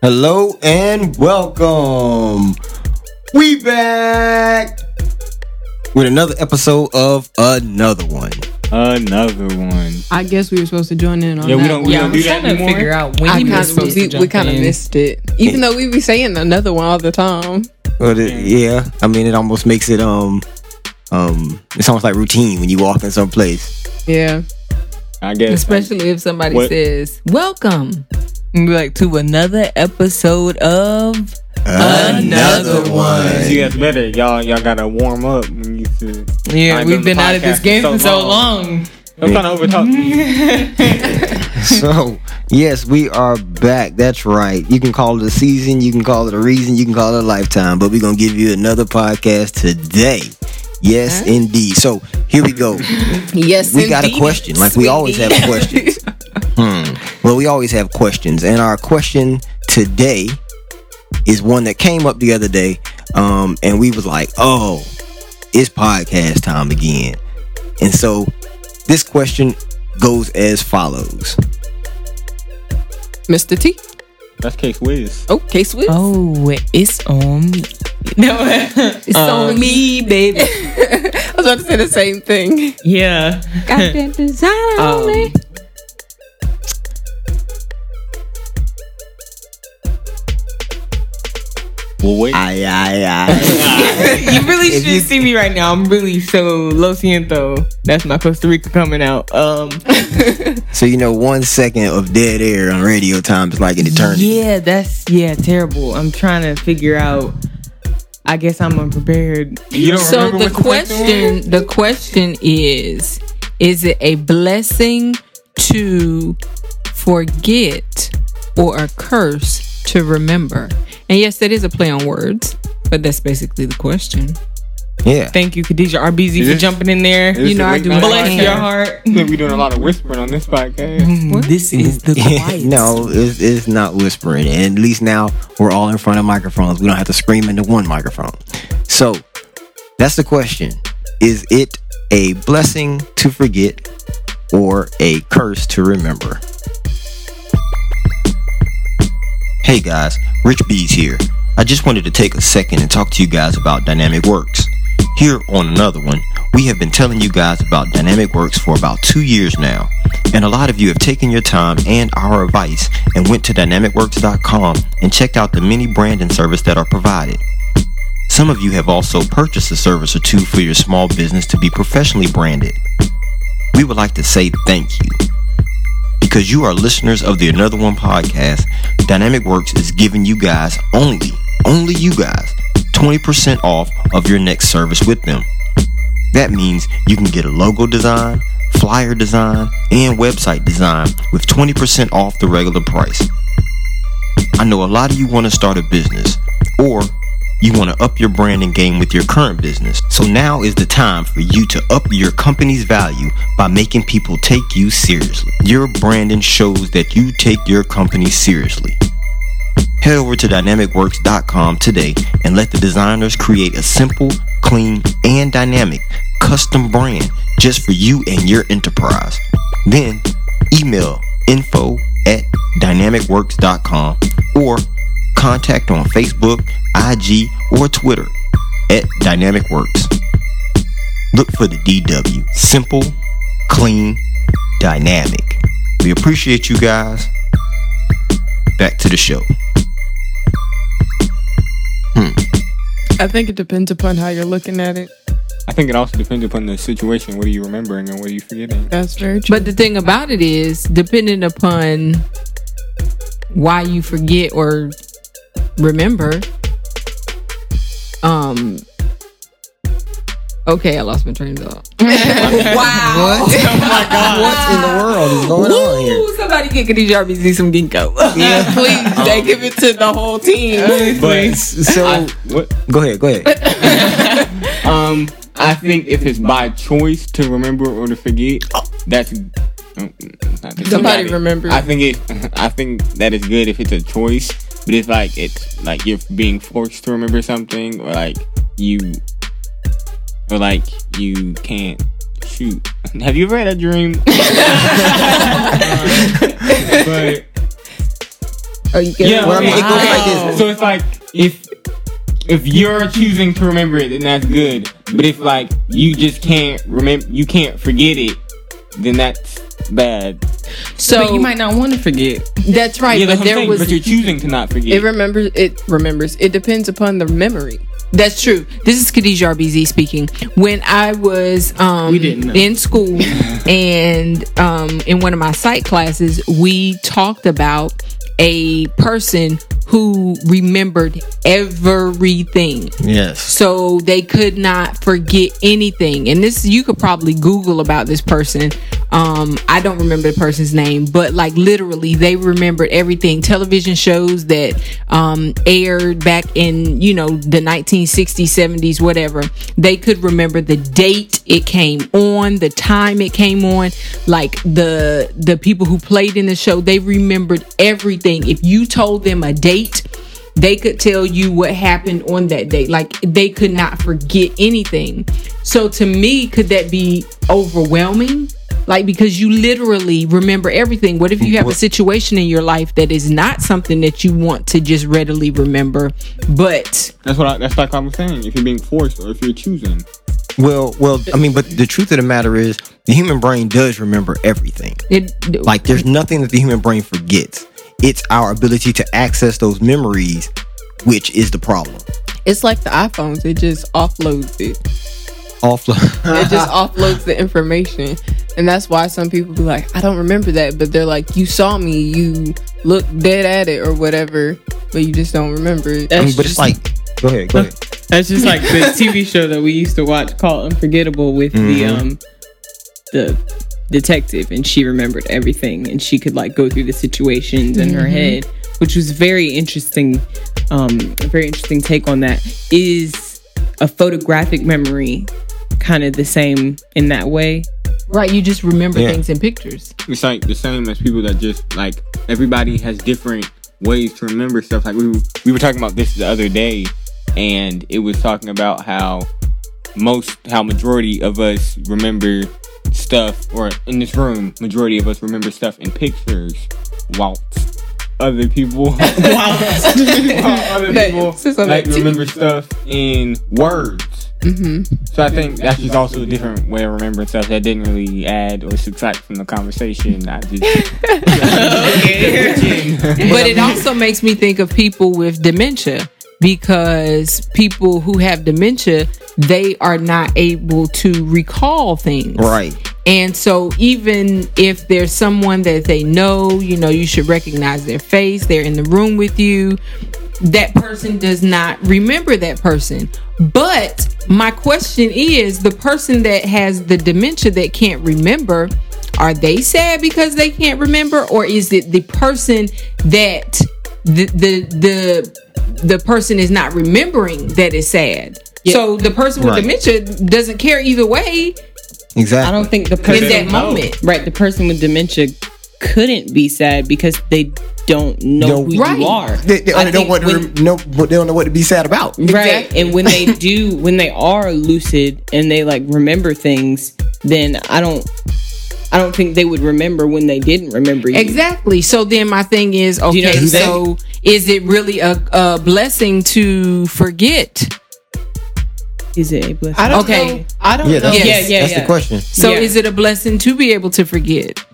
Hello and welcome. We back with another episode of another one. Another one. I guess we were supposed to join in on Yeah, we don't- we Yeah, don't I'm do trying that to anymore? figure out when I you were kind supposed of, to we, jump we kind of in. missed it, even though we be saying another one all the time. But it, yeah, I mean it almost makes it um um it's almost like routine when you walk in some place. Yeah, I guess. Especially if somebody What- says, Welcome. And be like to another episode of Another one. See, that's better. Y'all, y'all gotta warm up. When you to, Yeah, we've been the out of this game for for so so long. I'm trying to overtalk. So yes, we are back. That's right. You can call it a season, you can call it a reason, you can call it a lifetime, but we're gonna give you another podcast today. Yes, indeed. So here we go. yes, we got a question. Like we always have sweetie. questions. hmm. Well, we always have questions, and our question today is one that came up the other day, um, and we was like, "Oh, it's podcast time again." And so, this question goes as follows: Mr. T. That's Case Wiz. Okay, Swiss. Oh, it's on me. No, it's on me, baby. I was about to say the same thing. Yeah. Got that design on Um, me. Well, wait. Aye, aye, aye. you really should you- see me right now. I'm really so lo siento. That's my Costa Rica coming out. Um, so you know, one second of dead air on radio time is like an eternity. yeah, that's yeah terrible. I'm trying to figure out. I guess I'm unprepared. you don't So remember the what question? question, the question is, is it a blessing to forget or a curse to remember? And yes, that is a play on words, but that's basically the question. Yeah. Thank you, Khadijah RBZ, Is for this- jumping in there. You know, a I late do bless your heart. We be doing a lot of whispering on this podcast. Mm-hmm. This is the quiet. no, it's, it's not whispering. And at least now we're all in front of microphones. We don't have to scream into one microphone. So that's the question. Is it a blessing to forget or a curse to remember? Hey guys, Rich Bees here. I just wanted to take a second and talk to you guys about Dynamic Works. Here on another one, we have been telling you guys about Dynamic Works for about two years now. And a lot of you have taken your time and our advice and went to dynamicworks.com and checked out the many branding service that are provided. Some of you have also purchased a service or two for your small business to be professionally branded. We would like to say thank you. Because you are listeners of the Another One podcast, Dynamic Works is giving you guys only, only you guys, 20% off of your next service with them. That means you can get a logo design, flyer design, and website design with 20% off the regular price. I know a lot of you want to start a business or you want to up your branding game with your current business. So now is the time for you to up your company's value by making people take you seriously. Your branding shows that you take your company seriously. Head over to dynamicworks.com today and let the designers create a simple, clean, and dynamic custom brand just for you and your enterprise. Then email info at dynamicworks.com or contact on Facebook, IG, or Twitter at Dynamic Works. Look for the DW. Simple, clean, dynamic. We appreciate you guys. Back to the show. Hmm. I think it depends upon how you're looking at it. I think it also depends upon the situation. What are you remembering and what are you forgetting? That's very true. But the thing about it is, depending upon why you forget or remember, um, okay, I lost my train of thought. wow! What? What in the world is going on here? Somebody get Khadijah RBZ some ginkgo. Yeah, please. they give it to the whole team. But So I, what, go ahead, go ahead. um, I think if it's by choice to remember or to forget, that's. mm, I think Somebody that- remembers. I think it. I think that is good if it's a choice, but if like it's like you're being forced to remember something, or like you, or like you can't shoot. Have you ever had a dream? but you get Yeah, Well, I mean, it goes like this. So it's like if if you're choosing to remember it, then that's good. But if like you just can't remember, you can't forget it, then that's bad. So but you might not want to forget. That's right. yeah, that's but there saying, was but you're choosing to not forget. it remembers it remembers. It depends upon the memory. That's true. This is Khadijah RBZ speaking. When I was um, We didn't know. in school and um, in one of my psych classes, we talked about a person who remembered everything. Yes. So they could not forget anything. And this, you could probably Google about this person. Um, I don't remember the person's name, but like literally, they remembered everything. Television shows that um, aired back in, you know, the 1960s, 70s, whatever. They could remember the date it came on, the time it came on, like the the people who played in the show. They remembered everything. If you told them a date, they could tell you what happened on that day. Like they could not forget anything. So to me, could that be overwhelming? Like because you literally remember everything. What if you have a situation in your life that is not something that you want to just readily remember, but that's what I, that's like I was saying. If you're being forced or if you're choosing, Well, well, I mean, but the truth of the matter is, the human brain does remember everything. it Like, there's nothing that the human brain forgets. It's our ability to access those memories, which is the problem. It's like the iPhones. It just offloads it. Offload. It just offloads the information, and that's why some people be like, "I don't remember that," but they're like, "You saw me. You looked dead at it, or whatever, but you just don't remember it." I mean, That's but it's like, go ahead, go ahead. That's just like the TV show that we used to watch called Unforgettable with the Mhm. um the detective and she remembered everything and she could like go through the situations in her head, which was very interesting um a very interesting take on that. Is a photographic memory kind of the same in that way? right, you just remember Yeah. things in pictures. it's like the same as people that just like everybody has different ways to remember stuff. Like we we were talking about this the other day, and it was talking about how most how majority of us remember stuff, or in this room, majority of us remember stuff in pictures, whilst other people, whilst other people like remember stuff in words. hmm So I think that's just also a different way of remembering stuff that didn't really add or subtract from the conversation. I just but it also makes me think of people with dementia because people who have dementia they are not able to recall things. Right. and so even if there's someone that they know you know you should recognize their face they're in the room with you that person does not remember that person. But my question is the person that has the dementia that can't remember are they sad because they can't remember? Or is it the person that the the the, the person is not remembering that it's sad so the person with Right. dementia doesn't care either way Exactly. I don't think the in person that moment right the person with dementia couldn't be sad because they don't know Don't- who Right. you are. They, they, they don't think want to when- rem- know, but they don't know what to be sad about. Right. Exactly. And when they do, when they are lucid and they like remember things, then I don't, I don't think they would remember when they didn't remember you. Exactly. So then my thing is, okay, you know what I'm so is it really a, a blessing to forget? Is it a blessing? I don't Okay. know. I don't Yeah, know. that's, Yeah, yeah, that's yeah. the question. So Yeah. is it a blessing to be able to forget?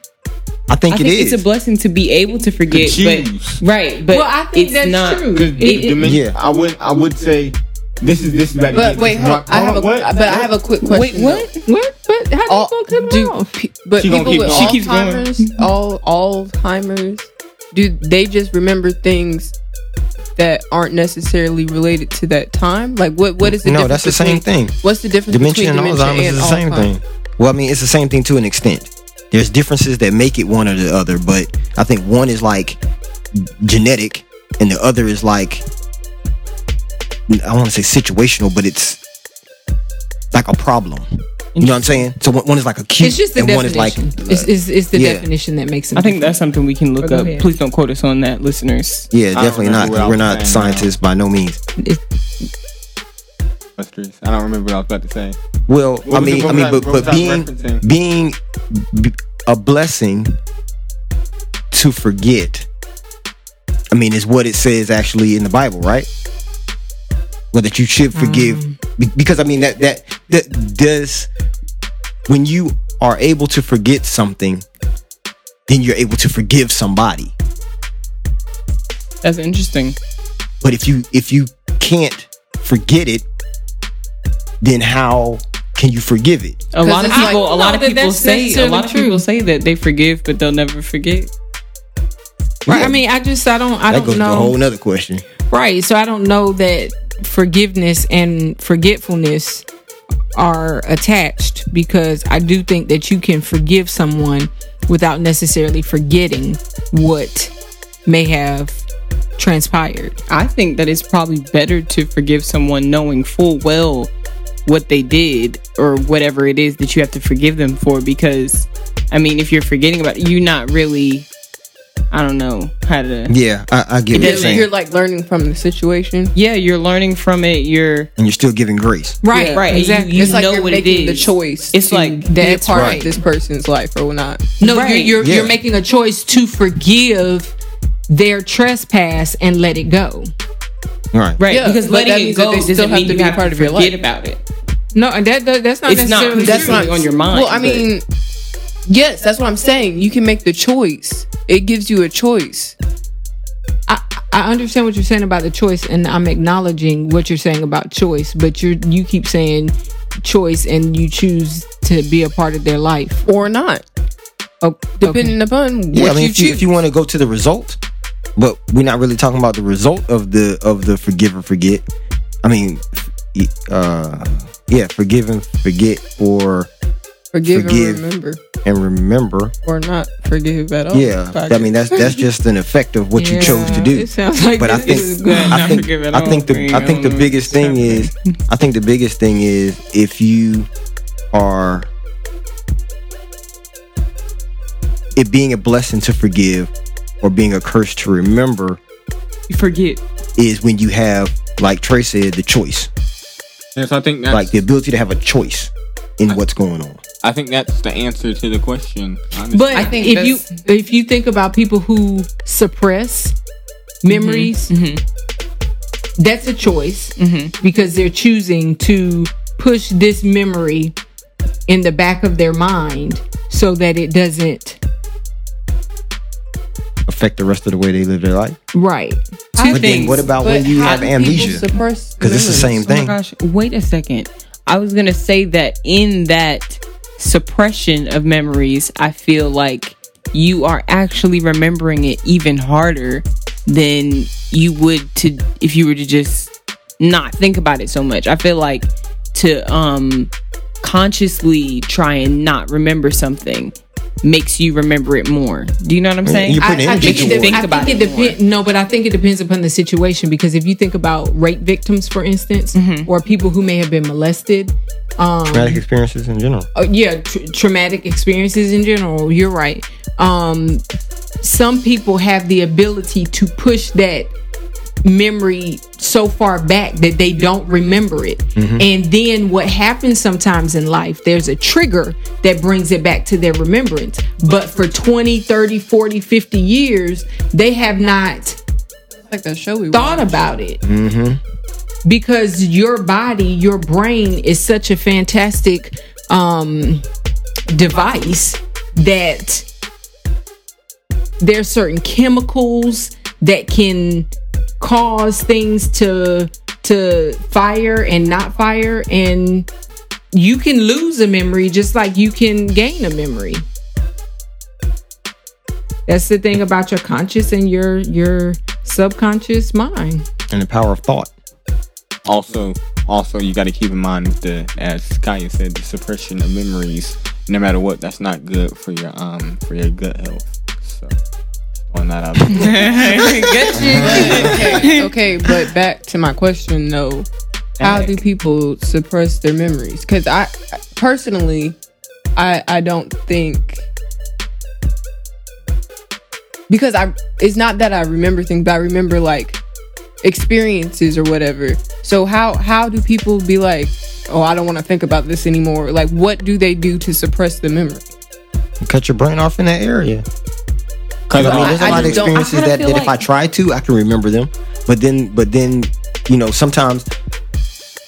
I think I it think is. it's a blessing to be able to forget, choose. but right, but well, I think it's that's not. true. It- it- Yeah. I would I would say this is this is back But wait, hold on. I have a, what? but I have a quick question. Wait, what? what? But how do All, you gonna cut do, off? pe- but She people keep with going. She keeps going. Alzheimer's, all Alzheimer's, do they just remember things that aren't necessarily related to that time? Like, what what is the no, difference that's the same thing. What's the difference Dementia between and dementia Alzheimer's and is the same Alzheimer's? thing. Well, I mean, it's the same thing to an extent. There's differences that make it one or the other, but I think one is like genetic, and the other is like I want to say situational, but it's like a problem. You know what I'm saying? So one one is like a acute, It's just the and one is like definition. Uh, it's, it's, it's the yeah. definition that makes them. I think that's something we can look up. ahead. Please don't quote us on that, listeners. yeah, don't definitely not. remember what 'cause We're not saying scientists by no means. Busters. I don't remember what I was about to say. Well, What I was it- mean, what I mean, I- but but being referencing? being b- a blessing to forget I mean, is what it says actually in the Bible, right? Well, that you should forgive, mm. be- because I mean that that that does when you are able to forget something, then you're able to forgive somebody. That's interesting. But if you if you can't forget it, then how can you forgive it? A lot of it's like- people, a lot of people that's say, a necessarily lot of people say that they forgive, but they'll never forget. Right. Yeah. I mean, I just I don't I that don't goes to a whole nother question. Right. So I don't know that forgiveness and forgetfulness are attached because I do think that you can forgive someone without necessarily forgetting what may have transpired. I think that it's probably better to forgive someone knowing full well what they did or whatever it is that you have to forgive them for because I mean if you're forgetting about it, you're not really I don't know how to Yeah, I, I get what you're You're, like learning from the situation. Yeah, you're learning from it, you're and you're still giving grace. Right. Yeah. right. Exactly. You, you it's like you're what it making the choice. It's like be a That's part right. of this person's life or not. No, Right. you're you're, Yeah. you're making a choice to forgive their trespass and let it go. All right. Right, Yeah, because letting it go they still doesn't have mean to you be a have part to of your forget life. about it. No, that, that that's not It's not That's true. Usually on your mind, Well, I but- mean, yes, that's what I'm saying. You can make the choice. It gives you a choice. I, I understand what you're saying about the choice, and I'm acknowledging what you're saying about choice. But you you keep saying choice, and you choose to be a part of their life. or not, Oh, depending upon Yeah, what I mean, you if you, if you want to go to the result, but we're not really talking about the result of the of the forgive or forget. I mean, uh, yeah, forgive and forget, or forgive, forgive. and remember, and remember. or not forgive at all. Yeah, I mean that's that's just an effect of what you chose to do. It sounds like But I think is. I think I think the I I think the biggest thing is I think the biggest thing is if you are it being a blessing to forgive or being a curse to remember You forget. is when you have like Trey said the choice Yes, I think that's like the ability to have a choice in what's going on. I think that's the answer to the question. Honestly. But I think if you if you think about people who suppress memories, mm-hmm. Mm-hmm. that's a choice mm-hmm. because they're choosing to push this memory in the back of their mind so that it doesn't Affect the rest of the way they live their life. right. Two But then what about when you have do amnesia? Because it's the same memories? Oh my thing. gosh, wait a second. I was going to say that in that suppression of memories, I feel like you are actually remembering it even harder than you would to if you were to just not think about it so much. I feel like to um consciously try and not remember something makes you remember it more. Do you know what I'm saying? you put I, I think, it, it. de- I Think about think it it more. depends. No, but I think it depends upon the situation because if you think about rape victims, for instance, Mm-hmm. or people who may have been molested, um, Traumatic experiences in general. uh, yeah, tr- traumatic experiences in general. You're right. Um, some people have the ability to push that memory so far back that they don't remember it. And then what happens sometimes in life, there's a trigger that brings it back to their remembrance. But for 20, 30, 40, 50 years, they have not like that show we thought watched. about it. Because your body, your brain is such a fantastic um, device that there's certain chemicals that can cause things to to fire and not fire and you can lose a memory just like you can gain a memory that's the thing about your conscious and your your subconscious mind And the power of thought. also, also you got to keep in mind the as Kaya said, the suppression of memories. No matter what, that's not good for your um for your gut health. So throwing that out. there. okay, okay, but back to my question though. How do people suppress their memories? Because I personally, I I don't think because I it's not that I remember things, but I remember like experiences or whatever. So how how do people be like, oh, I don't want to think about this anymore? Like, what do they do to suppress the memory? Cut your brain off in that area. 'Cause I mean, there's a I- I lot of just don't- I experiences kinda that, feel that if I try to, I can remember them. But then, but then, you know, sometimes,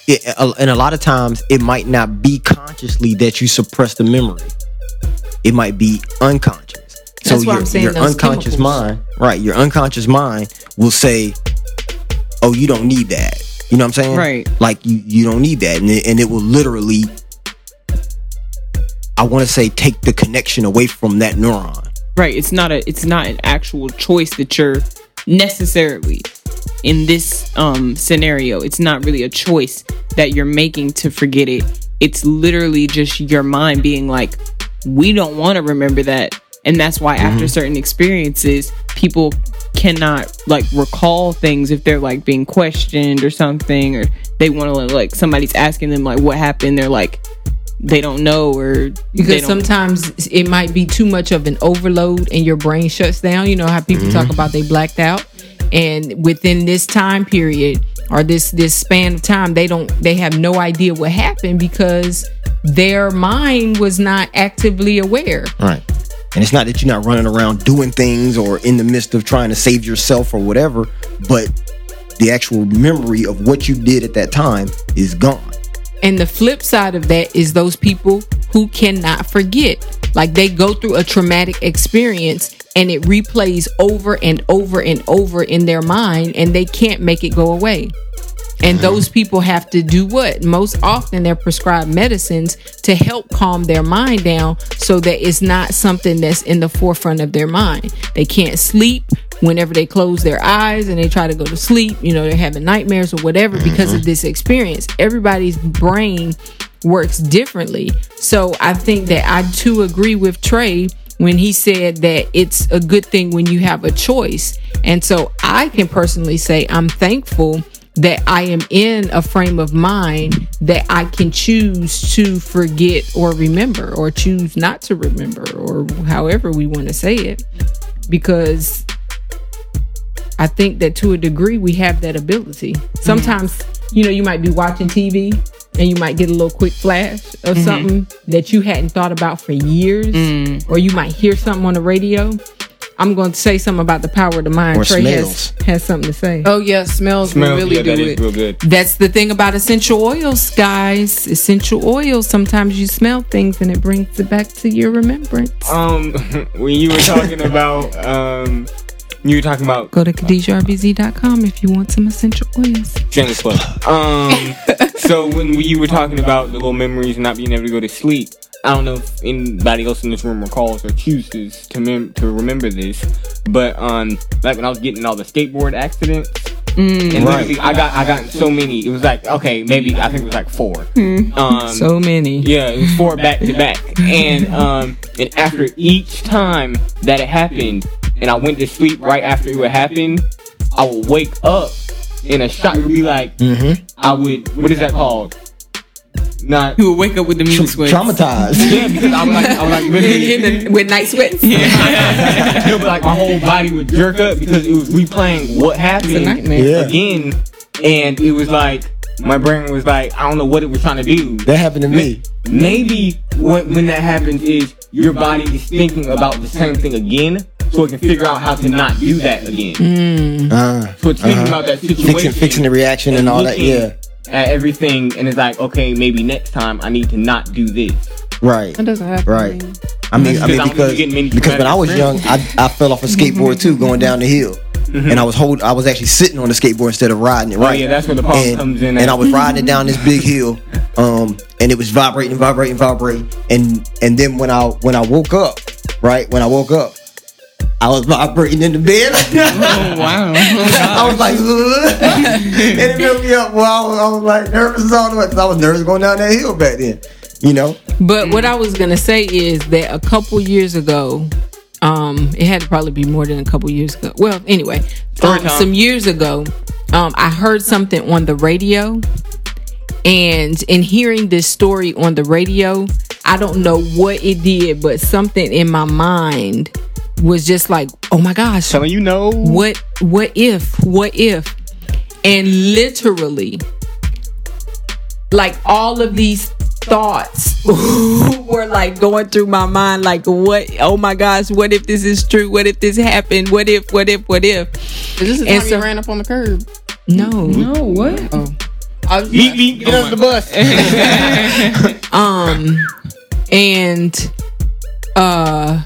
it, and a lot of times, it might not be consciously that you suppress the memory. It might be unconscious. So That's your, I'm saying your those unconscious chemicals. mind, right? Your unconscious mind will say, "Oh, you don't need that." You know what I'm saying? Right. Like you, you don't need that, and it, and it will literally. I want to say take the connection away from that neuron. Right. It's not a it's not an actual choice that you're necessarily in this um scenario. It's not really a choice that you're making to forget it. It's literally just your mind being like, we don't want to remember that. And that's why after certain experiences, people cannot like recall things if they're like being questioned or something or they want to like somebody's asking them like what happened they're like they don't know or because sometimes it might be too much of an overload and your brain shuts down. You know how people mm-hmm. talk about they blacked out, and within this time period or this this span of time, they don't they have no idea what happened because their mind was not actively aware. Right. And it's not that you're not running around doing things or in the midst of trying to save yourself or whatever, but the actual memory of what you did at that time is gone. And the flip side of that is those people who cannot forget. Like they go through a traumatic experience and it replays over and over and over in their mind and they can't make it go away. And mm-hmm. those people have to do what? Most often they're prescribed medicines to help calm their mind down so that it's not something that's in the forefront of their mind. They can't sleep whenever they close their eyes and they try to go to sleep, you know, they're having nightmares or whatever because of mm-hmm. this experience. Everybody's brain works differently. So I think that I too agree with Trey when he said that it's a good thing when you have a choice. And so I can personally say I'm thankful that I am in a frame of mind that I can choose to forget or remember or choose not to remember or however we want to say it because I think that to a degree we have that ability. Mm-hmm. Sometimes, you know, you might be watching TV and you might get a little quick flash of mm-hmm. something that you hadn't thought about for years, mm. or you might hear something on the radio. I'm going to say something about the power of the mind. Or Trey smells. has, has something to say. Oh yeah, smells, Smells, really yeah, do that is it. real good. That's the thing about essential oils, guys. Essential oils, sometimes you smell things and it brings it back to your remembrance. Um, when you were talking about, um, you were talking about Go to KhadijahRBZ.com if you want some essential oils. shameless plug. Um, so when you were talking about the little memories and not being able to go to sleep, I don't know if anybody else in this room recalls or chooses to mem- to remember this, but um, like when I was getting all the skateboard accidents. and literally, I got I got so many. It was like okay, maybe I think it was like four. Um, So many. yeah, it was four back to back, and um, and after each time that it happened, and I went to sleep right after it would happen, I would wake up, in a shock. would be like, I would, what is that called? Not, You would wake up with the mood swings. Traumatized. yeah, because I was like, I was like literally, with night sweats. it would be like my whole body would jerk up because it was replaying what happened. Yeah. again, and it was like my brain was like, I don't know what it was trying to do. That happened to me. Maybe when, when that happens is your body is thinking about the same thing again, so it can figure out how to not do that again. Uh, So it's thinking uh-huh. about that situation, fixing, fixing the reaction and all that. Yeah. At everything, and it's like, okay, maybe next time I need to not do this. Right. That doesn't happen. Right. I mean, I Because mean, because get because when I was young, I, I fell off a skateboard too, going down the hill, and I was hold, I was actually sitting on the skateboard instead of riding it. Right. Oh, yeah, that's where the problem and, comes in And at. I was riding it down this big hill, um, and it was vibrating, vibrating, vibrating, and and then when I when I woke up, right, when I woke up, I was operating in the bed. Oh wow. I was like, "Ugh." and it woke me up. Well, I was, I was like nervous as all the way because I was nervous going down that hill back then. You know. But what I was gonna say is that a couple years ago, um, it had to probably be more than a couple years ago. Well, anyway, um, some years ago, um, I heard something on the radio, and in hearing this story on the radio, I don't know what it did, but something in my mind was just like, "Oh my gosh, Telling you no. what what if what if and literally like all of these thoughts were like going through my mind like what oh my gosh what if this is true what if this happened what if what if what if Is this the And time so- you ran up on the curb? no No, what? Oh, I was Meet me. Get on the bus. um and uh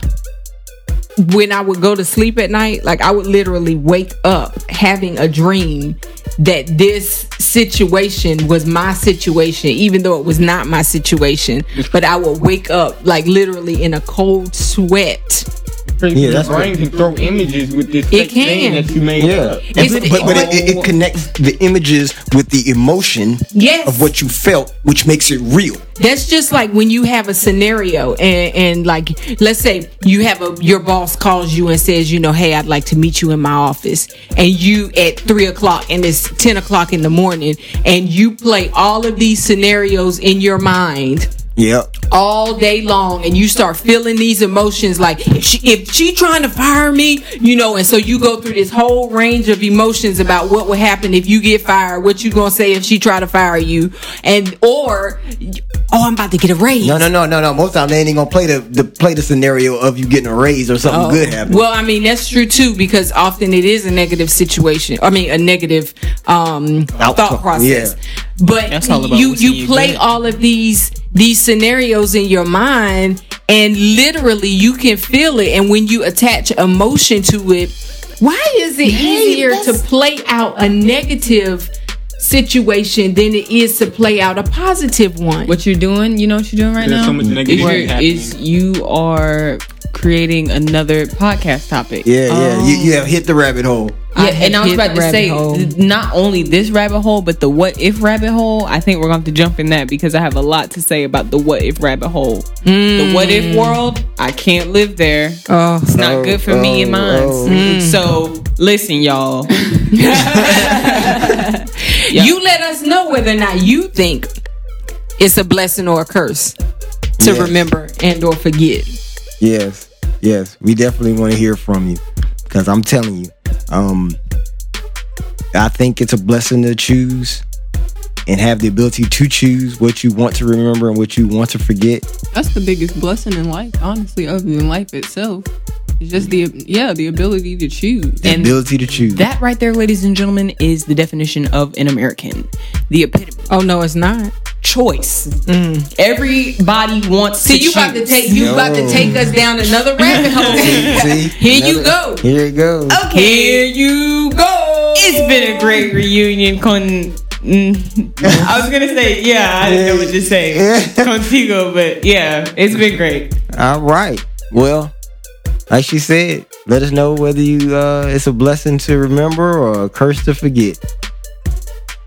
when I would go to sleep at night, like I would literally wake up having a dream that this situation was my situation, even though it was not my situation. But I would wake up like literally in a cold sweat. Yeah, that's Your brain can throw images with this It fake thing can. that you made Yeah, up. It's- but, but, but it, it, it connects the images with the emotion Yes. of what you felt, which makes it real. That's just like when you have a scenario and, and like let's say you have a your boss calls you and says, you know, hey, I'd like to meet you in my office, and you at three o'clock and it's ten o'clock in the morning, and you play all of these scenarios in your mind Yep. all day long and you start feeling these emotions like if she, if she trying to fire me you know and so you go through this whole range of emotions about what would happen if you get fired what you gonna say if she try to fire you and or oh i'm about to get a raise No, no, no, no, no. Most time they ain't gonna play the, the play the scenario of you getting a raise or something Oh, good happening. Well, I mean that's true too because often it is a negative situation. I mean a negative um, Outcome, thought process. yeah. But That's all about you you play all of these these scenarios in your mind, and literally you can feel it. And when you attach emotion to it, why is it easier to play out a negative situation than it is to play out a positive one? What you're doing, you know what you're doing right There's now? so much is, you're- is you are creating another podcast topic. yeah, yeah. You, you um, have hit the rabbit hole. Yeah, I and I was about to say, hole. not only this rabbit hole, but the what if rabbit hole. I think we're going to have to jump in that because I have a lot to say about the what if rabbit hole. The what if mm. world, I can't live there. Oh. It's not Oh, good for me and oh, mine. oh. Mm. So listen, y'all. You let us know whether or not you think it's a blessing or a curse to Yes. remember and or forget. Yes, yes. We definitely want to hear from you because I'm telling you, um, I think it's a blessing to choose and have the ability to choose what you want to remember and what you want to forget. That's the biggest blessing in life, honestly, other than life itself. It's just the yeah, the ability to choose. The And ability to choose. That right there, ladies and gentlemen, is the definition of an American. The epitome. Oh no, it's not. Choice. Everybody wants See, to you about to take you about to take us down another rabbit hole. See, Here you go. Here you go. Okay. Here you go. It's been a great reunion con. Mm, I was gonna say yeah, I didn't know what to say contigo, but yeah, it's been great. All right. Well, like she said, let us know whether you uh, it's a blessing to remember or a curse to forget.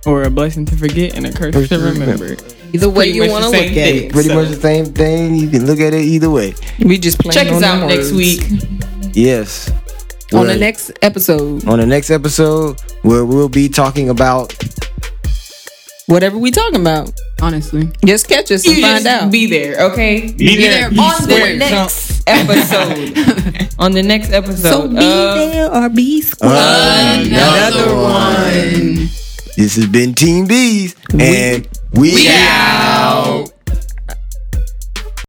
Or a blessing to forget and a curse Curse to to remember. remember. Either way you want to the look at thing. it. Pretty So- much the same thing. You can look at it either way. We just playing Check us on out them next week. Yes. On the next episode, on the next episode where we'll be talking about Whatever we talking about, honestly. just catch us and You find out. be there, okay? Be there. on the next episode. on the next episode. so be there or be square. another one. This has been Team Bees, and we, out.